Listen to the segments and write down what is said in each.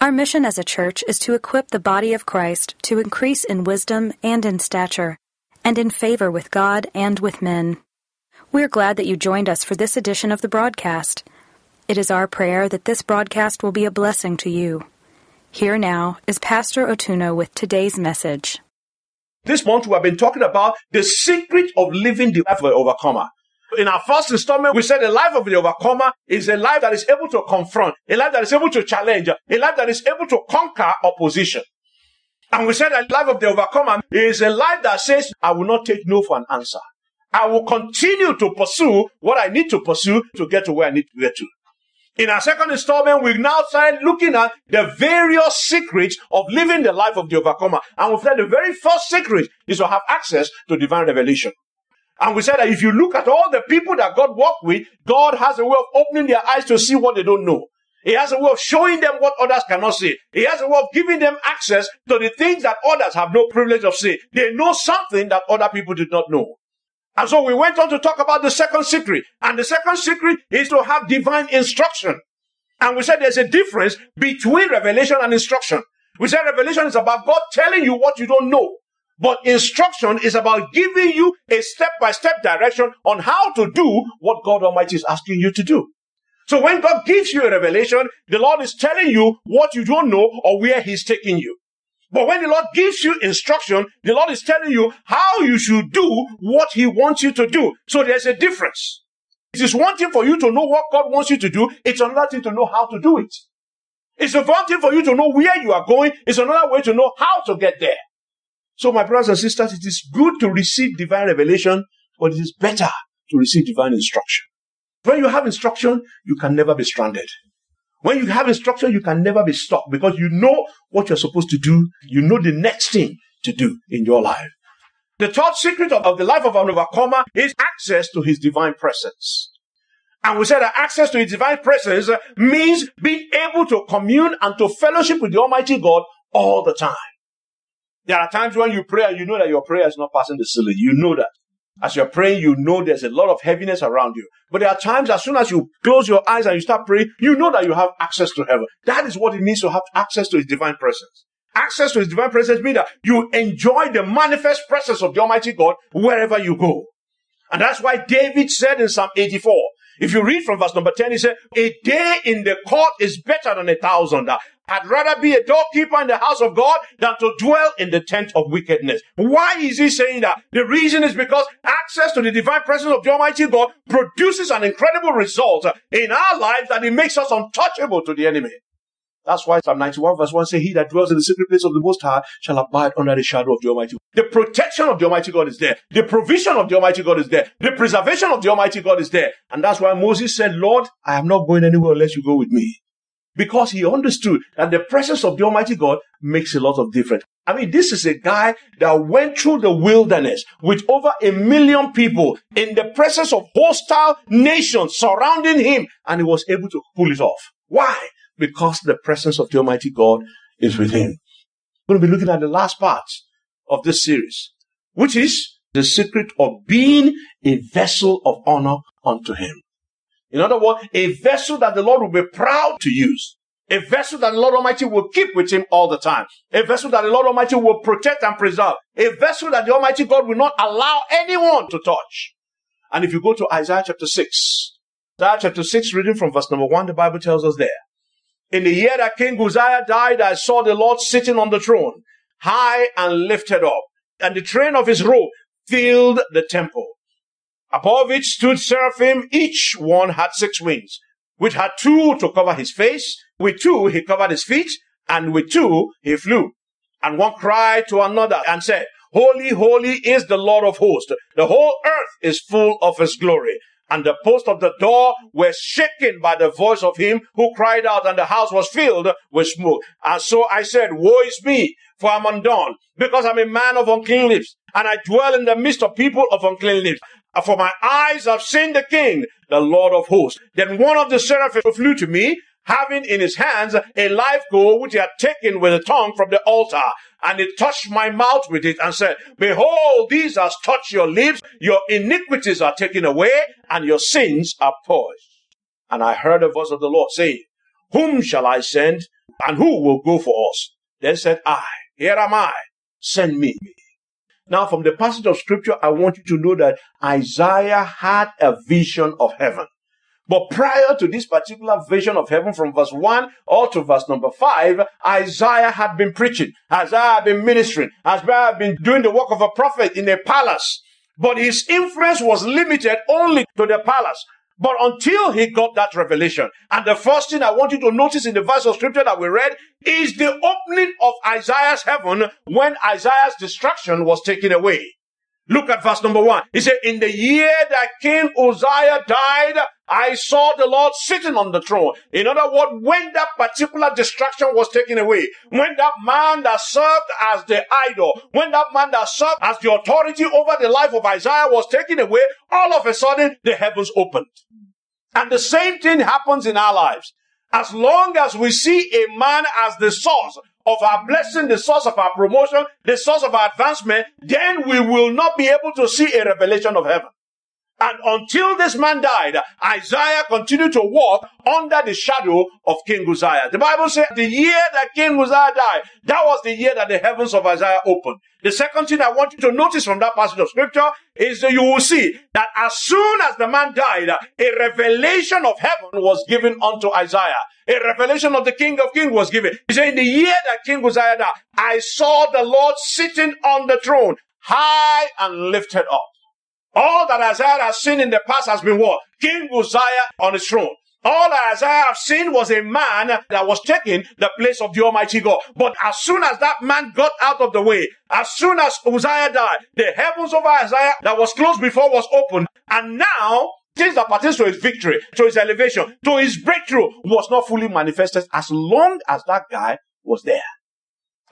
Our mission as a church is to equip the body of Christ to increase in wisdom and in stature, and in favor with God and with men. We're glad that you joined us for this edition of the broadcast. It is our prayer that this broadcast will be a blessing to you. Here now is Pastor Otuno with today's message. This month we have been talking about the secret of living the life of an overcomer. In our first installment, we said the life of the overcomer is a life that is able to confront, a life that is able to challenge, a life that is able to conquer opposition. And we said that the life of the overcomer is a life that says, I will not take no for an answer. I will continue to pursue what I need to pursue to get to where I need to get to. In our second installment, we now started looking at the various secrets of living the life of the overcomer. And we said the very first secret is to have access to divine revelation. And we said that if you look at all the people that God worked with, God has a way of opening their eyes to see what they don't know. He has a way of showing them what others cannot see. He has a way of giving them access to the things that others have no privilege of seeing. They know something that other people did not know. And so we went on to talk about the second secret. And the second secret is to have divine instruction. And we said there's a difference between revelation and instruction. We said revelation is about God telling you what you don't know. But instruction is about giving you a step by step direction on how to do what God Almighty is asking you to do. So when God gives you a revelation, the Lord is telling you what you don't know or where He's taking you. But when the Lord gives you instruction, the Lord is telling you how you should do what He wants you to do. So there's a difference. It is one thing for you to know what God wants you to do. It's another thing to know how to do it. It's one thing for you to know where you are going. It's another way to know how to get there. So, my brothers and sisters, it is good to receive divine revelation, but it is better to receive divine instruction. When you have instruction, you can never be stranded. When you have instruction, you can never be stuck because you know what you're supposed to do. You know the next thing to do in your life. The third secret of, of the life of an overcomer is access to his divine presence. And we said that access to his divine presence means being able to commune and to fellowship with the Almighty God all the time. There are times when you pray and you know that your prayer is not passing the ceiling. You know that. As you're praying, you know there's a lot of heaviness around you. But there are times as soon as you close your eyes and you start praying, you know that you have access to heaven. That is what it means to have access to His divine presence. Access to His divine presence means that you enjoy the manifest presence of the Almighty God wherever you go. And that's why David said in Psalm 84, if you read from verse number 10, he said, A day in the court is better than a thousand. I'd rather be a doorkeeper in the house of God than to dwell in the tent of wickedness. Why is he saying that? The reason is because access to the divine presence of the Almighty God produces an incredible result uh, in our lives that it makes us untouchable to the enemy. That's why Psalm 91 verse 1 says, He that dwells in the secret place of the Most High shall abide under the shadow of the Almighty. The protection of the Almighty God is there. The provision of the Almighty God is there. The preservation of the Almighty God is there. And that's why Moses said, Lord, I am not going anywhere unless you go with me because he understood that the presence of the Almighty God makes a lot of difference. I mean, this is a guy that went through the wilderness with over a million people in the presence of hostile nations surrounding him, and he was able to pull it off. Why? Because the presence of the Almighty God is with him. We're going to be looking at the last part of this series, which is the secret of being a vessel of honor unto him. In other words, a vessel that the Lord will be proud to use. A vessel that the Lord Almighty will keep with him all the time. A vessel that the Lord Almighty will protect and preserve. A vessel that the Almighty God will not allow anyone to touch. And if you go to Isaiah chapter 6, Isaiah chapter 6, reading from verse number 1, the Bible tells us there. In the year that King Uzziah died, I saw the Lord sitting on the throne, high and lifted up, and the train of his robe filled the temple. Above it stood seraphim, each one had six wings, which had two to cover his face, with two he covered his feet, and with two he flew. And one cried to another and said, Holy, holy is the Lord of hosts. The whole earth is full of his glory. and the posts of the door were shaken by the voice of him who cried out, and the house was filled with smoke. And so I said, Woe is me, for I'm undone, because I'm a man of unclean lips, and I dwell in the midst of people of unclean lips. For my eyes have seen the King, the Lord of hosts. Then one of the seraphim flew to me, having in his hands a live coal which he had taken with a tongue from the altar. And he touched my mouth with it and said, Behold, these has touched your lips, your iniquities are taken away, and your sins are purged. And I heard the voice of the Lord saying, Whom shall I send, and who will go for us? Then said I, Here am I, send me. Now, from the passage of scripture, I want you to know that Isaiah had a vision of heaven. But prior to this particular vision of heaven from verse 1 or to verse number 5, Isaiah had been preaching. Isaiah had been ministering. Isaiah had been doing the work of a prophet in a palace. But his influence was limited only to the palace. But until he got that revelation, and the first thing I want you to notice in the verse of scripture that we read is the opening of Isaiah's heaven when Isaiah's destruction was taken away. Look at verse number one. He said, In the year that King Uzziah died, I saw the Lord sitting on the throne. In other words, when that particular distraction was taken away, when that man that served as the idol, when that man that served as the authority over the life of Isaiah was taken away, all of a sudden the heavens opened. And the same thing happens in our lives. As long as we see a man as the source of our blessing, the source of our promotion, the source of our advancement, then we will not be able to see a revelation of heaven. And until this man died, Isaiah continued to walk under the shadow of King Uzziah. The Bible says the year that King Uzziah died, that was the year that the heavens of Isaiah opened. The second thing I want you to notice from that passage of scripture is that you will see that as soon as the man died, a revelation of heaven was given unto Isaiah. A revelation of the King of Kings was given. He said, in the year that King Uzziah died, I saw the Lord sitting on the throne, high and lifted up. All that Isaiah has seen in the past has been what? King Uzziah on his throne. All that Isaiah have seen was a man that was taking the place of the Almighty God. But as soon as that man got out of the way, as soon as Uzziah died, the heavens over Isaiah that was closed before was opened. And now, things that pertains to his victory, to his elevation, to his breakthrough was not fully manifested as long as that guy was there.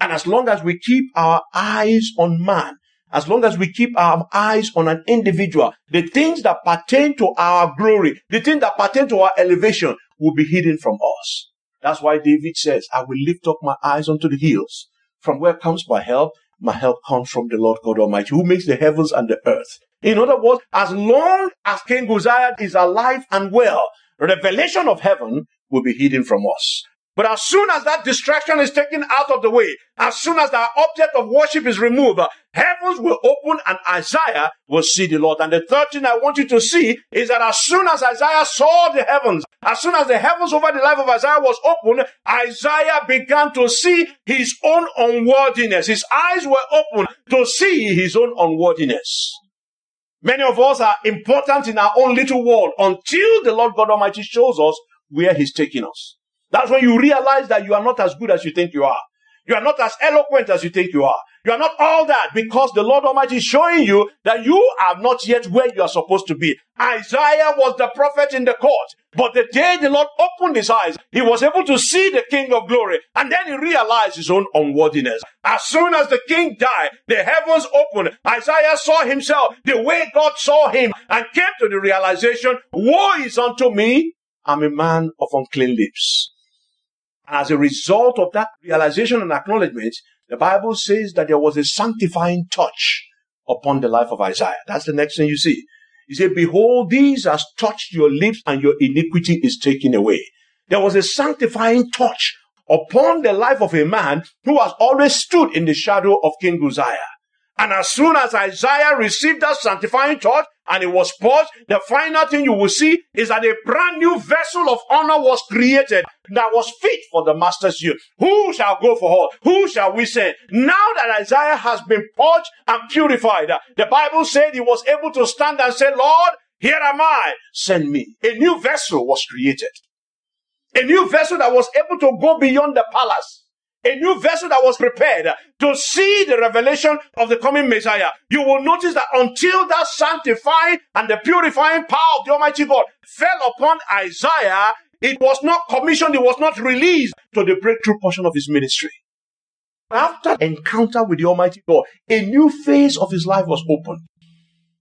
And as long as we keep our eyes on man, as long as we keep our eyes on an individual, the things that pertain to our glory, the things that pertain to our elevation will be hidden from us. That's why David says, I will lift up my eyes unto the hills. From where comes my help? My help comes from the Lord God Almighty, who makes the heavens and the earth. In other words, as long as King Uzziah is alive and well, revelation of heaven will be hidden from us. But as soon as that distraction is taken out of the way, as soon as that object of worship is removed, uh, heavens will open and Isaiah will see the Lord. And the third thing I want you to see is that as soon as Isaiah saw the heavens, as soon as the heavens over the life of Isaiah was opened, Isaiah began to see his own unworthiness. His eyes were open to see his own unworthiness. Many of us are important in our own little world until the Lord God Almighty shows us where he's taking us. That's when you realize that you are not as good as you think you are. You are not as eloquent as you think you are. You are not all that because the Lord Almighty is showing you that you are not yet where you are supposed to be. Isaiah was the prophet in the court, but the day the Lord opened his eyes, he was able to see the King of glory, and then he realized his own unworthiness. As soon as the king died, the heavens opened. Isaiah saw himself the way God saw him and came to the realization, woe is unto me, I'm a man of unclean lips. As a result of that realization and acknowledgement, the Bible says that there was a sanctifying touch upon the life of Isaiah. That's the next thing you see. He said, Behold, these has touched your lips and your iniquity is taken away. There was a sanctifying touch upon the life of a man who has always stood in the shadow of King Uzziah. And as soon as Isaiah received that sanctifying touch and it was poured, the final thing you will see is that a brand new vessel of honor was created that was fit for the master's use. Who shall go for her? Who shall we send? Now that Isaiah has been purged and purified, uh, the Bible said he was able to stand and say, Lord, here am I, send me. A new vessel was created. A new vessel that was able to go beyond the palace a new vessel that was prepared to see the revelation of the coming Messiah. You will notice that until that sanctifying and the purifying power of the Almighty God fell upon Isaiah, it was not commissioned, it was not released to the breakthrough portion of his ministry. After encounter with the Almighty God, a new phase of his life was opened.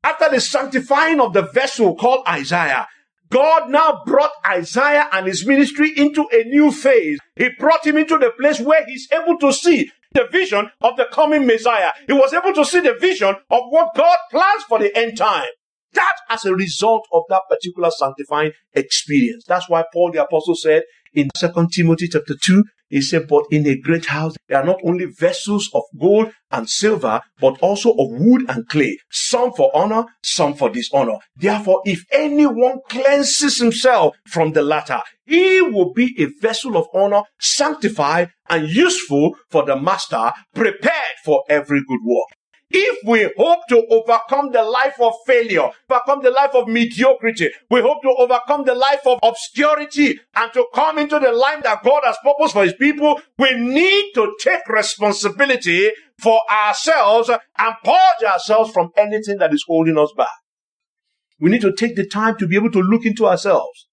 After the sanctifying of the vessel called Isaiah, God now brought Isaiah and his ministry into a new phase. He brought him into the place where he's able to see the vision of the coming Messiah. He was able to see the vision of what God plans for the end time. That as a result of that particular sanctifying experience. That's why Paul the apostle said in 2 Timothy chapter 2, he said, but in a great house, there are not only vessels of gold and silver, but also of wood and clay, some for honor, some for dishonor. Therefore, if anyone cleanses himself from the latter, he will be a vessel of honor, sanctified and useful for the master, prepared for every good work. If we hope to overcome the life of failure, overcome the life of mediocrity, we hope to overcome the life of obscurity and to come into the life that God has purposed for his people, we need to take responsibility for ourselves and purge ourselves from anything that is holding us back. We need to take the time to be able to look into ourselves,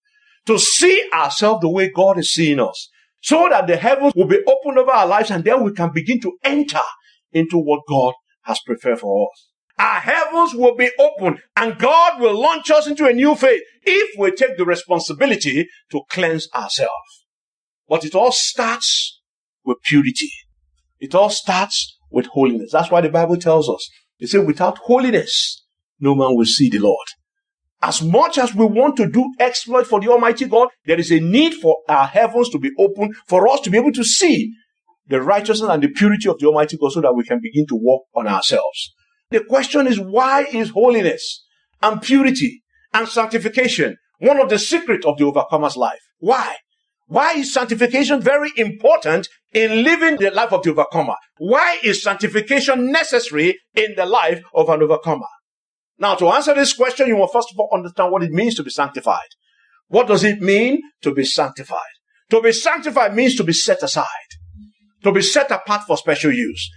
to see ourselves the way God is seeing us, so that the heavens will be opened over our lives and then we can begin to enter into what God has prepared for us. Our heavens will be open and God will launch us into a new faith if we take the responsibility to cleanse ourselves. But it all starts with purity. It all starts with holiness. That's why the Bible tells us. It says, without holiness, no man will see the Lord. As much as we want to do exploit for the Almighty God, there is a need for our heavens to be open for us to be able to see the righteousness and the purity of the Almighty God so that we can begin to work on ourselves. The question is, why is holiness and purity and sanctification one of the secrets of the overcomer's life? Why? Why is sanctification very important in living the life of the overcomer? Why is sanctification necessary in the life of an overcomer? Now, to answer this question, you must first of all understand what it means to be sanctified. What does it mean to be sanctified? To be sanctified means to be set aside to be set apart for special use.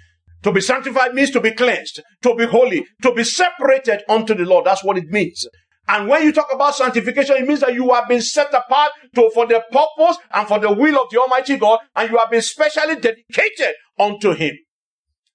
To be sanctified means to be cleansed, to be holy, to be separated unto the Lord. That's what it means. And when you talk about sanctification, it means that you have been set apart to, for the purpose and for the will of the Almighty God, and you have been specially dedicated unto Him.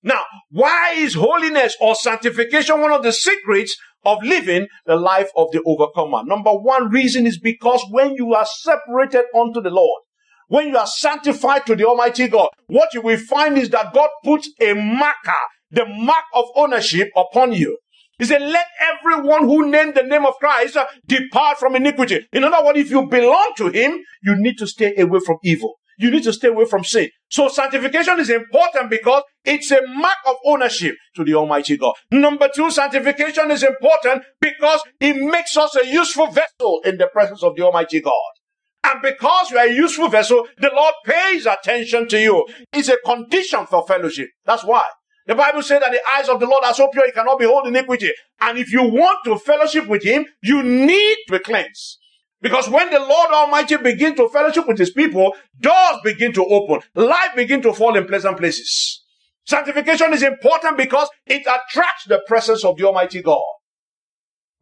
Now, why is holiness or sanctification one of the secrets of living the life of the overcomer? Number one reason is because when you are separated unto the Lord, when you are sanctified to the Almighty God, what you will find is that God puts a marker, the mark of ownership upon you. He said, let everyone who named the name of Christ depart from iniquity. In other words, if you belong to Him, you need to stay away from evil. You need to stay away from sin. So sanctification is important because it's a mark of ownership to the Almighty God. Number two, sanctification is important because it makes us a useful vessel in the presence of the Almighty God. And because you are a useful vessel, the Lord pays attention to you. It's a condition for fellowship. That's why. The Bible says that the eyes of the Lord are so pure, he cannot behold iniquity. And if you want to fellowship with him, you need to be cleansed. Because when the Lord Almighty begins to fellowship with his people, doors begin to open. Life begin to fall in pleasant places. Sanctification is important because it attracts the presence of the Almighty God.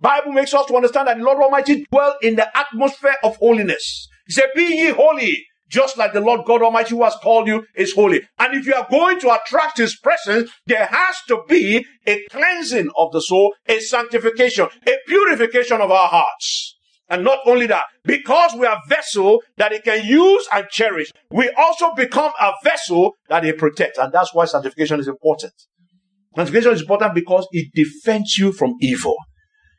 Bible makes us to understand that the Lord Almighty dwell in the atmosphere of holiness. He said, be ye holy, just like the Lord God Almighty who has called you is holy. And if you are going to attract His presence, there has to be a cleansing of the soul, a sanctification, a purification of our hearts. And not only that, because we are vessel that He can use and cherish, we also become a vessel that He protects. And that's why sanctification is important. Sanctification is important because it defends you from evil.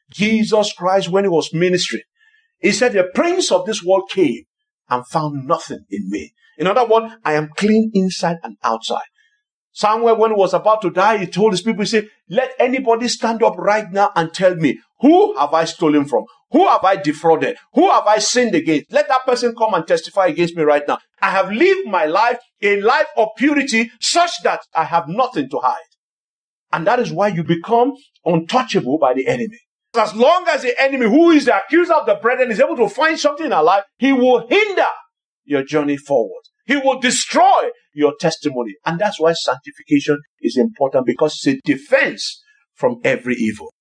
Jesus Christ, when he was ministering, he said, The prince of this world came and found nothing in me. In other words, I am clean inside and outside. Somewhere when he was about to die, he told his people, he said, Let anybody stand up right now and tell me, who have I stolen from? Who have I defrauded? Who have I sinned against? Let that person come and testify against me right now. I have lived my life a life of purity such that I have nothing to hide. And that is why you become untouchable by the enemy. As long as the enemy, who is the accuser of the brethren, is able to find something in our life, he will hinder your journey forward. He will destroy your testimony. And that's why sanctification is important because it's a defense from every evil.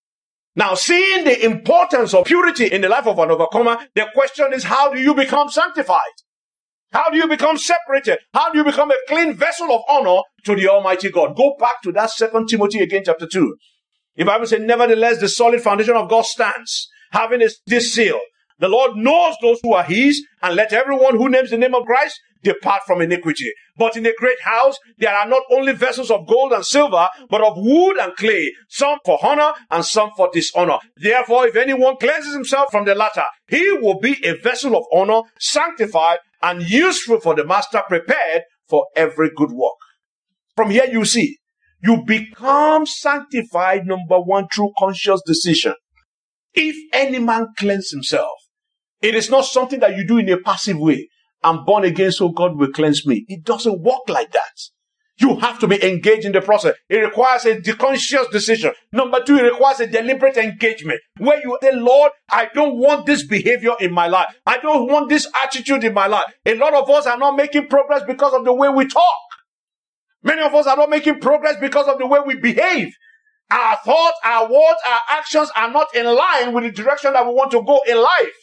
Now, seeing the importance of purity in the life of an overcomer, the question is how do you become sanctified? How do you become separated? How do you become a clean vessel of honor to the Almighty God? Go back to that second Timothy again, chapter 2. The Bible says, nevertheless, the solid foundation of God stands, having this seal. The Lord knows those who are his, and let everyone who names the name of Christ depart from iniquity. But in a great house, there are not only vessels of gold and silver, but of wood and clay, some for honor and some for dishonor. Therefore, if anyone cleanses himself from the latter, he will be a vessel of honor, sanctified and useful for the master, prepared for every good work. From here you see, you become sanctified, number one, through conscious decision. If any man cleanse himself, it is not something that you do in a passive way. I'm born again, so God will cleanse me. It doesn't work like that. You have to be engaged in the process. It requires a conscious decision. Number two, it requires a deliberate engagement where you say, Lord, I don't want this behavior in my life. I don't want this attitude in my life. A lot of us are not making progress because of the way we talk. Many of us are not making progress because of the way we behave. Our thoughts, our words, our actions are not in line with the direction that we want to go in life.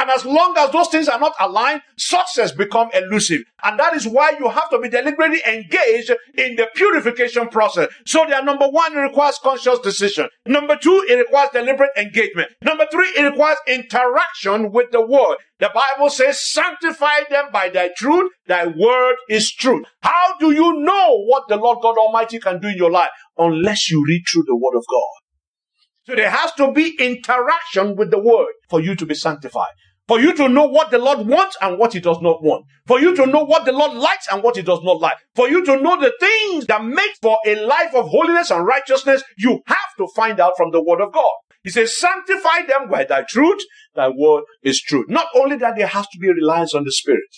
And as long as those things are not aligned, success become elusive. And that is why you have to be deliberately engaged in the purification process. So there, number one, it requires conscious decision. Number two, it requires deliberate engagement. Number three, it requires interaction with the word. The Bible says, sanctify them by thy truth. Thy word is truth. How do you know what the Lord God Almighty can do in your life? Unless you read through the word of God. So there has to be interaction with the word for you to be sanctified. For you to know what the Lord wants and what he does not want. For you to know what the Lord likes and what he does not like. For you to know the things that make for a life of holiness and righteousness, you have to find out from the word of God. He says, sanctify them by thy truth. Thy word is truth. Not only that, there has to be a reliance on the Spirit.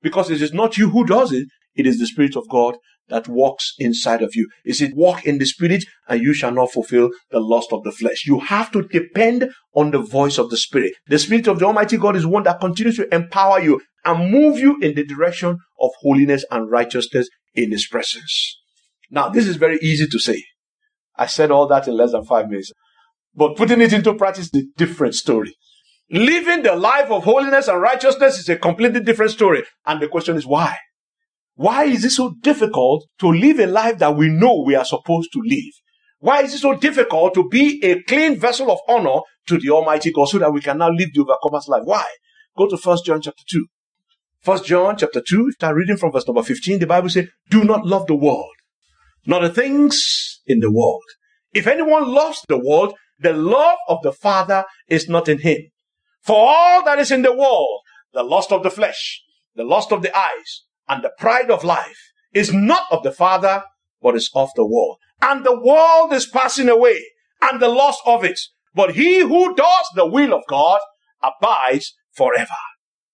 Because it is not you who does it, it is the Spirit of God that walks inside of you. Is it walk in the spirit and you shall not fulfill the lust of the flesh. You have to depend on the voice of the spirit. The spirit of the Almighty God is one that continues to empower you and move you in the direction of holiness and righteousness in his presence. Now, this is very easy to say. I said all that in less than five minutes. But putting it into practice is a different story. Living the life of holiness and righteousness is a completely different story. And the question is why? Why is it so difficult to live a life that we know we are supposed to live? Why is it so difficult to be a clean vessel of honor to the Almighty God so that we can now live the overcomer's life? Why? Go to 1 John chapter 2. 1 John chapter 2, start reading from verse number 15. The Bible says, Do not love the world, nor the things in the world. If anyone loves the world, the love of the Father is not in him. For all that is in the world, the lust of the flesh, the lust of the eyes, and the pride of life is not of the Father, but is of the world. And the world is passing away, and the loss of it. But he who does the will of God abides forever.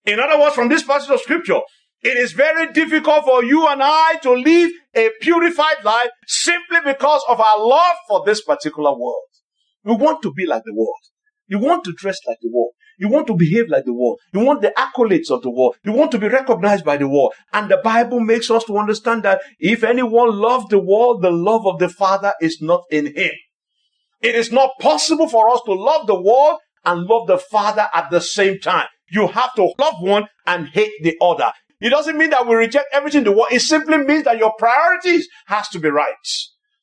In other words, from this passage of scripture, it is very difficult for you and I to live a purified life simply because of our love for this particular world. We want to be like the world. You want to dress like the world. You want to behave like the world. You want the accolades of the world. You want to be recognized by the world. And the Bible makes us to understand that if anyone loves the world, the love of the Father is not in him. It is not possible for us to love the world and love the Father at the same time. You have to love one and hate the other. It doesn't mean that we reject everything in the world. It simply means that your priorities has to be right.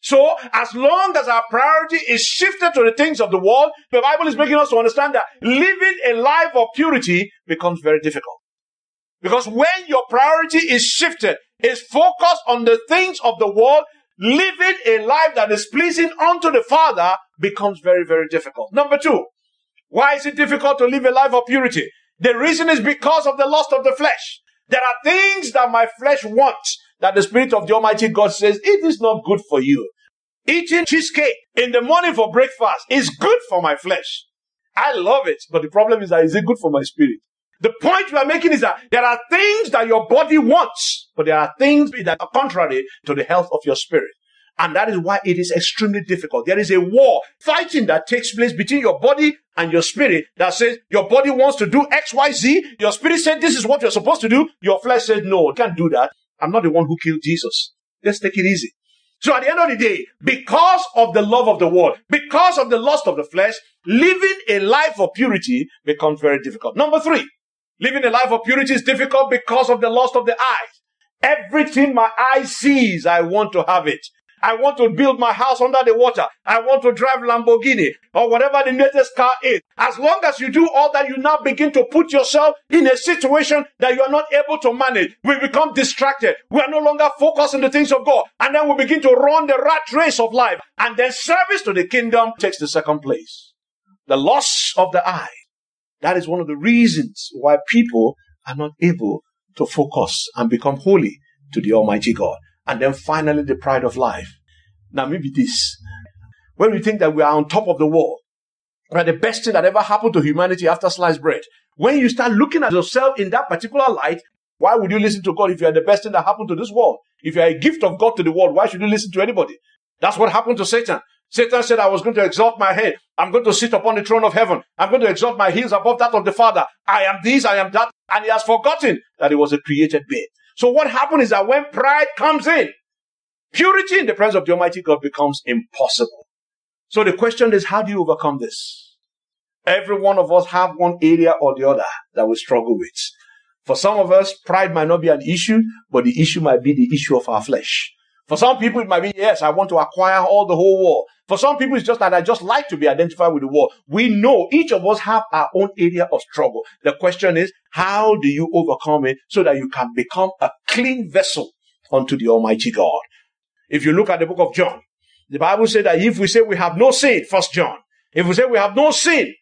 So, as long as our priority is shifted to the things of the world, the Bible is making us to understand that living a life of purity becomes very difficult. Because when your priority is shifted, is focused on the things of the world, living a life that is pleasing unto the Father becomes very, very difficult. Number two, why is it difficult to live a life of purity? The reason is because of the lust of the flesh. There are things that my flesh wants that the Spirit of the Almighty God says, it is not good for you. Eating cheesecake in the morning for breakfast is good for my flesh. I love it. But the problem is that is it good for my spirit? The point we are making is that there are things that your body wants, but there are things that are contrary to the health of your spirit. And that is why it is extremely difficult. There is a war fighting that takes place between your body and your spirit that says your body wants to do X, Y, Z. Your spirit said this is what you're supposed to do. Your flesh said no, can't do that. I'm not the one who killed Jesus. Let's take it easy. So at the end of the day, because of the love of the world, because of the lust of the flesh, living a life of purity becomes very difficult. Number three, living a life of purity is difficult because of the lust of the eyes. Everything my eye sees, I want to have it. I want to build my house under the water. I want to drive Lamborghini or whatever the latest car is. As long as you do all that, you now begin to put yourself in a situation that you are not able to manage. We become distracted. We are no longer focused on the things of God. And then we begin to run the rat race of life. And then service to the kingdom takes the second place. The loss of the eye. That is one of the reasons why people are not able to focus and become holy to the Almighty God. And then finally, the pride of life. Now, maybe this. When we think that we are on top of the world, we're the best thing that ever happened to humanity after sliced bread. When you start looking at yourself in that particular light, why would you listen to God if you are the best thing that happened to this world? If you are a gift of God to the world, why should you listen to anybody? That's what happened to Satan. Satan said, I was going to exalt my head. I'm going to sit upon the throne of heaven. I'm going to exalt my heels above that of the Father. I am this, I am that. And he has forgotten that he was a created being. So what happens is that when pride comes in, purity in the presence of the Almighty God becomes impossible. So the question is, how do you overcome this? Every one of us have one area or the other that we struggle with. For some of us, pride might not be an issue, but the issue might be the issue of our flesh. For some people, it might be, yes, I want to acquire all the whole world. For some people, it's just that I just like to be identified with the world. We know each of us have our own area of struggle. The question is, how do you overcome it so that you can become a clean vessel unto the Almighty God? If you look at the book of John, the Bible said that if we say we have no sin, first John, if we say we have no sin,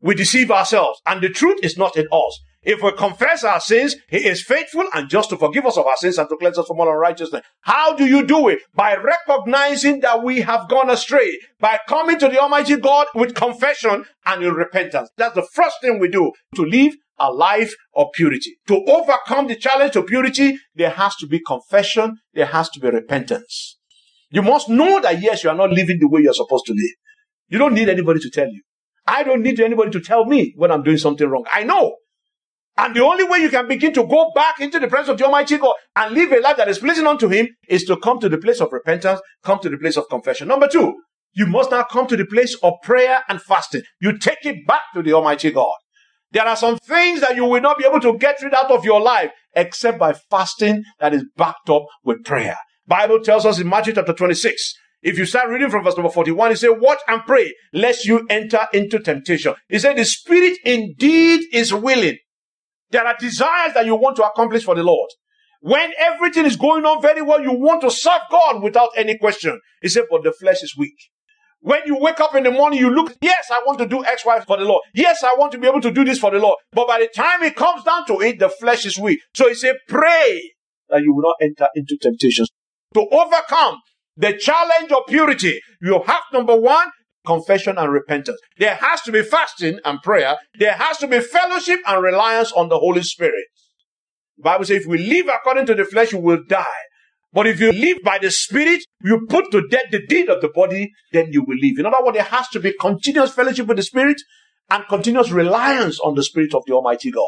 we deceive ourselves and the truth is not in us. If we confess our sins, He is faithful and just to forgive us of our sins and to cleanse us from all unrighteousness. How do you do it? By recognizing that we have gone astray, by coming to the Almighty God with confession and in repentance. That's the first thing we do to live a life of purity. To overcome the challenge of purity, there has to be confession, there has to be repentance. You must know that yes, you are not living the way you're supposed to live. You don't need anybody to tell you. I don't need anybody to tell me when I'm doing something wrong. I know. And the only way you can begin to go back into the presence of the Almighty God and live a life that is pleasing unto Him is to come to the place of repentance, come to the place of confession. Number two, you must now come to the place of prayer and fasting. You take it back to the Almighty God. There are some things that you will not be able to get rid out of your life except by fasting that is backed up with prayer. Bible tells us in Matthew chapter 26, if you start reading from verse number 41, it says, watch and pray lest you enter into temptation. He said, the spirit indeed is willing, there are desires that you want to accomplish for the Lord. When everything is going on very well, you want to serve God without any question. He said, but the flesh is weak. When you wake up in the morning, you look, yes, I want to do X, Y for the Lord. Yes, I want to be able to do this for the Lord. But by the time it comes down to it, the flesh is weak. So he said, pray that you will not enter into temptations. To overcome the challenge of purity, you have number one, confession and repentance. There has to be fasting and prayer. There has to be fellowship and reliance on the Holy Spirit. The Bible says if we live according to the flesh, we will die. But if you live by the Spirit, you put to death the deed of the body, then you will live. In other words, there has to be continuous fellowship with the Spirit and continuous reliance on the Spirit of the Almighty God.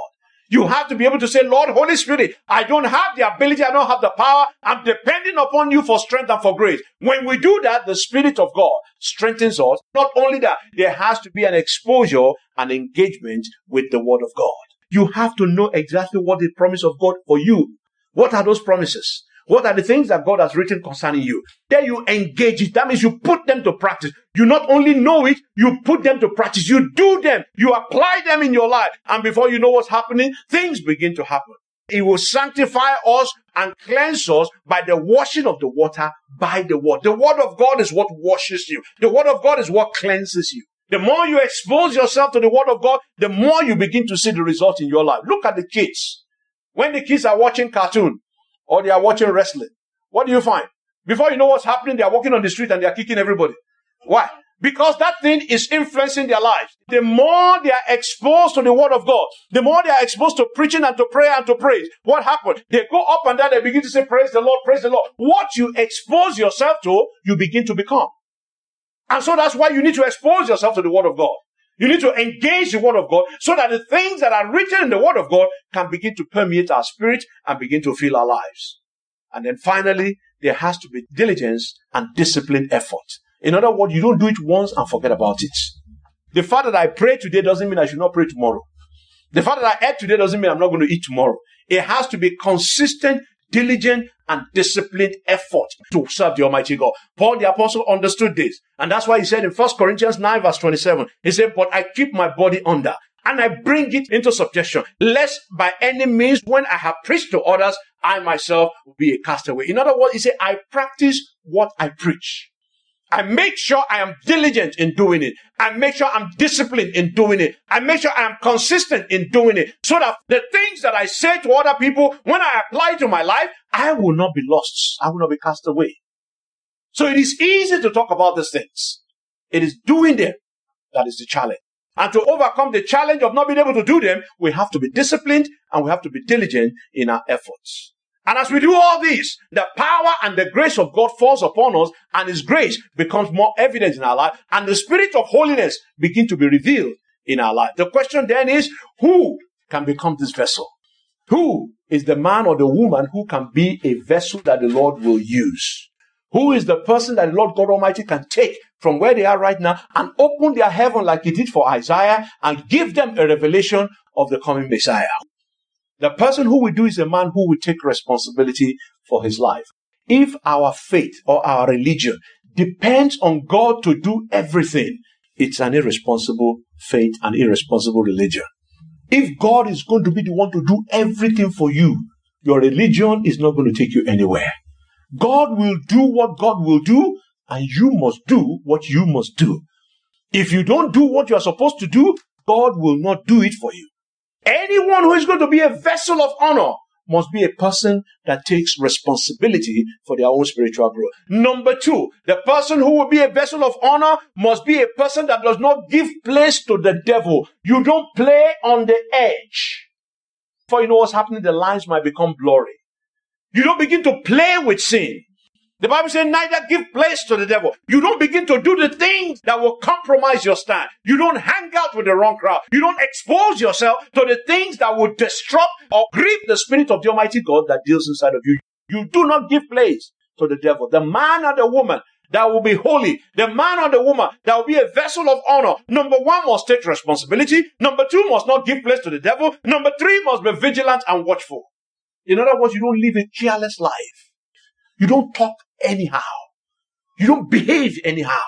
You have to be able to say, Lord, Holy Spirit, I don't have the ability, I don't have the power. I'm depending upon you for strength and for grace. When we do that, the Spirit of God strengthens us. Not only that, there has to be an exposure and engagement with the Word of God. You have to know exactly what the promise of God for you. What are those promises? What are the things that God has written concerning you? Then you engage it. That means you put them to practice. You not only know it, you put them to practice. You do them. You apply them in your life. And before you know what's happening, things begin to happen. It will sanctify us and cleanse us by the washing of the water by the word. The word of God is what washes you. The word of God is what cleanses you. The more you expose yourself to the word of God, the more you begin to see the result in your life. Look at the kids. When the kids are watching cartoon, or they are watching wrestling. What do you find? Before you know what's happening, they are walking on the street and they are kicking everybody. Why? Because that thing is influencing their lives. The more they are exposed to the word of God, the more they are exposed to preaching and to prayer and to praise, what happened? They go up and down, they begin to say, praise the Lord, praise the Lord. What you expose yourself to, you begin to become. And so that's why you need to expose yourself to the word of God. You need to engage the Word of God so that the things that are written in the Word of God can begin to permeate our spirit and begin to fill our lives. And then finally, there has to be diligence and disciplined effort. In other words, you don't do it once and forget about it. The fact that I pray today doesn't mean I should not pray tomorrow. The fact that I ate today doesn't mean I'm not going to eat tomorrow. It has to be consistent, diligent, and disciplined effort to serve the Almighty God. Paul the Apostle understood this. And that's why he said in 1 Corinthians 9 verse 27, he said, but I keep my body under and I bring it into subjection, lest by any means when I have preached to others, I myself will be a castaway. In other words, he said, I practice what I preach. I make sure I am diligent in doing it. I make sure I'm disciplined in doing it. I make sure I am consistent in doing it so that the things that I say to other people, when I apply to my life, I will not be lost. I will not be cast away. So it is easy to talk about these things. It is doing them that is the challenge. And to overcome the challenge of not being able to do them, we have to be disciplined and we have to be diligent in our efforts. And as we do all this, the power and the grace of God falls upon us and His grace becomes more evident in our life and the spirit of holiness begin to be revealed in our life. The question then is, who can become this vessel? Who is the man or the woman who can be a vessel that the Lord will use? Who is the person that the Lord God Almighty can take from where they are right now and open their heaven like He did for Isaiah and give them a revelation of the coming Messiah? The person who will do is a man who will take responsibility for his life. If our faith or our religion depends on God to do everything, it's an irresponsible faith and irresponsible religion. If God is going to be the one to do everything for you, your religion is not going to take you anywhere. God will do what God will do, and you must do what you must do. If you don't do what you are supposed to do, God will not do it for you. Anyone who is going to be a vessel of honor must be a person that takes responsibility for their own spiritual growth. Number two, the person who will be a vessel of honor must be a person that does not give place to the devil. You don't play on the edge. For you know what's happening, the lines might become blurry. You don't begin to play with sin. The Bible says, neither give place to the devil. You don't begin to do the things that will compromise your stand. You don't hang out with the wrong crowd. You don't expose yourself to the things that will disrupt or grieve the spirit of the Almighty God that deals inside of you. You do not give place to the devil. The man or the woman that will be holy, the man or the woman that will be a vessel of honor. Number one must take responsibility. Number two must not give place to the devil. Number three must be vigilant and watchful. In other words, you don't live a careless life. You don't talk anyhow. You don't behave anyhow.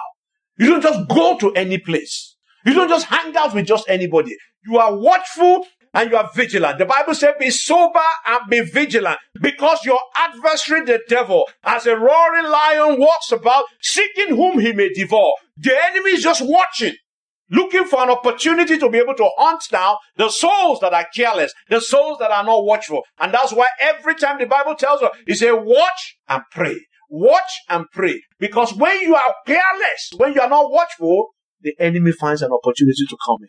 You don't just go to any place. You don't just hang out with just anybody. You are watchful and you are vigilant. The Bible says, be sober and be vigilant because your adversary, the devil, as a roaring lion walks about, seeking whom he may devour. The enemy is just watching looking for an opportunity to be able to hunt down the souls that are careless, the souls that are not watchful. And that's why every time the Bible tells us, it says, watch and pray. Watch and pray. Because when you are careless, when you are not watchful, the enemy finds an opportunity to come in.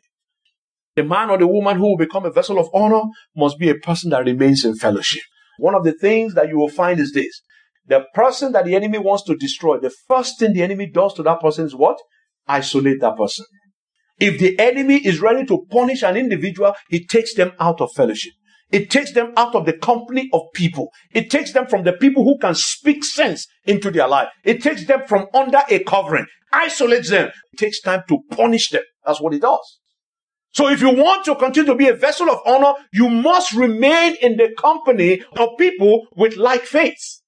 The man or the woman who will become a vessel of honor must be a person that remains in fellowship. One of the things that you will find is this. The person that the enemy wants to destroy, the first thing the enemy does to that person is what? Isolate that person. If the enemy is ready to punish an individual, he takes them out of fellowship. It takes them out of the company of people. It takes them from the people who can speak sense into their life. It takes them from under a covering, isolates them. It takes time to punish them. That's what it does. So if you want to continue to be a vessel of honor, you must remain in the company of people with like faith.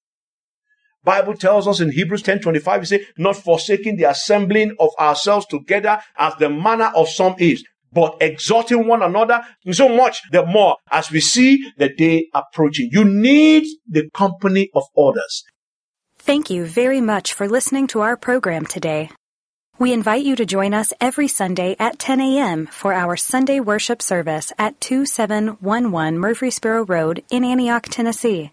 Bible tells us in Hebrews 10 25, it says, not forsaking the assembling of ourselves together as the manner of some is, but exhorting one another so much the more as we see the day approaching. You need the company of others. Thank you very much for listening to our program today. We invite you to join us every Sunday at 10 a.m. for our Sunday worship service at 2711 Murfreesboro Road in Antioch, Tennessee.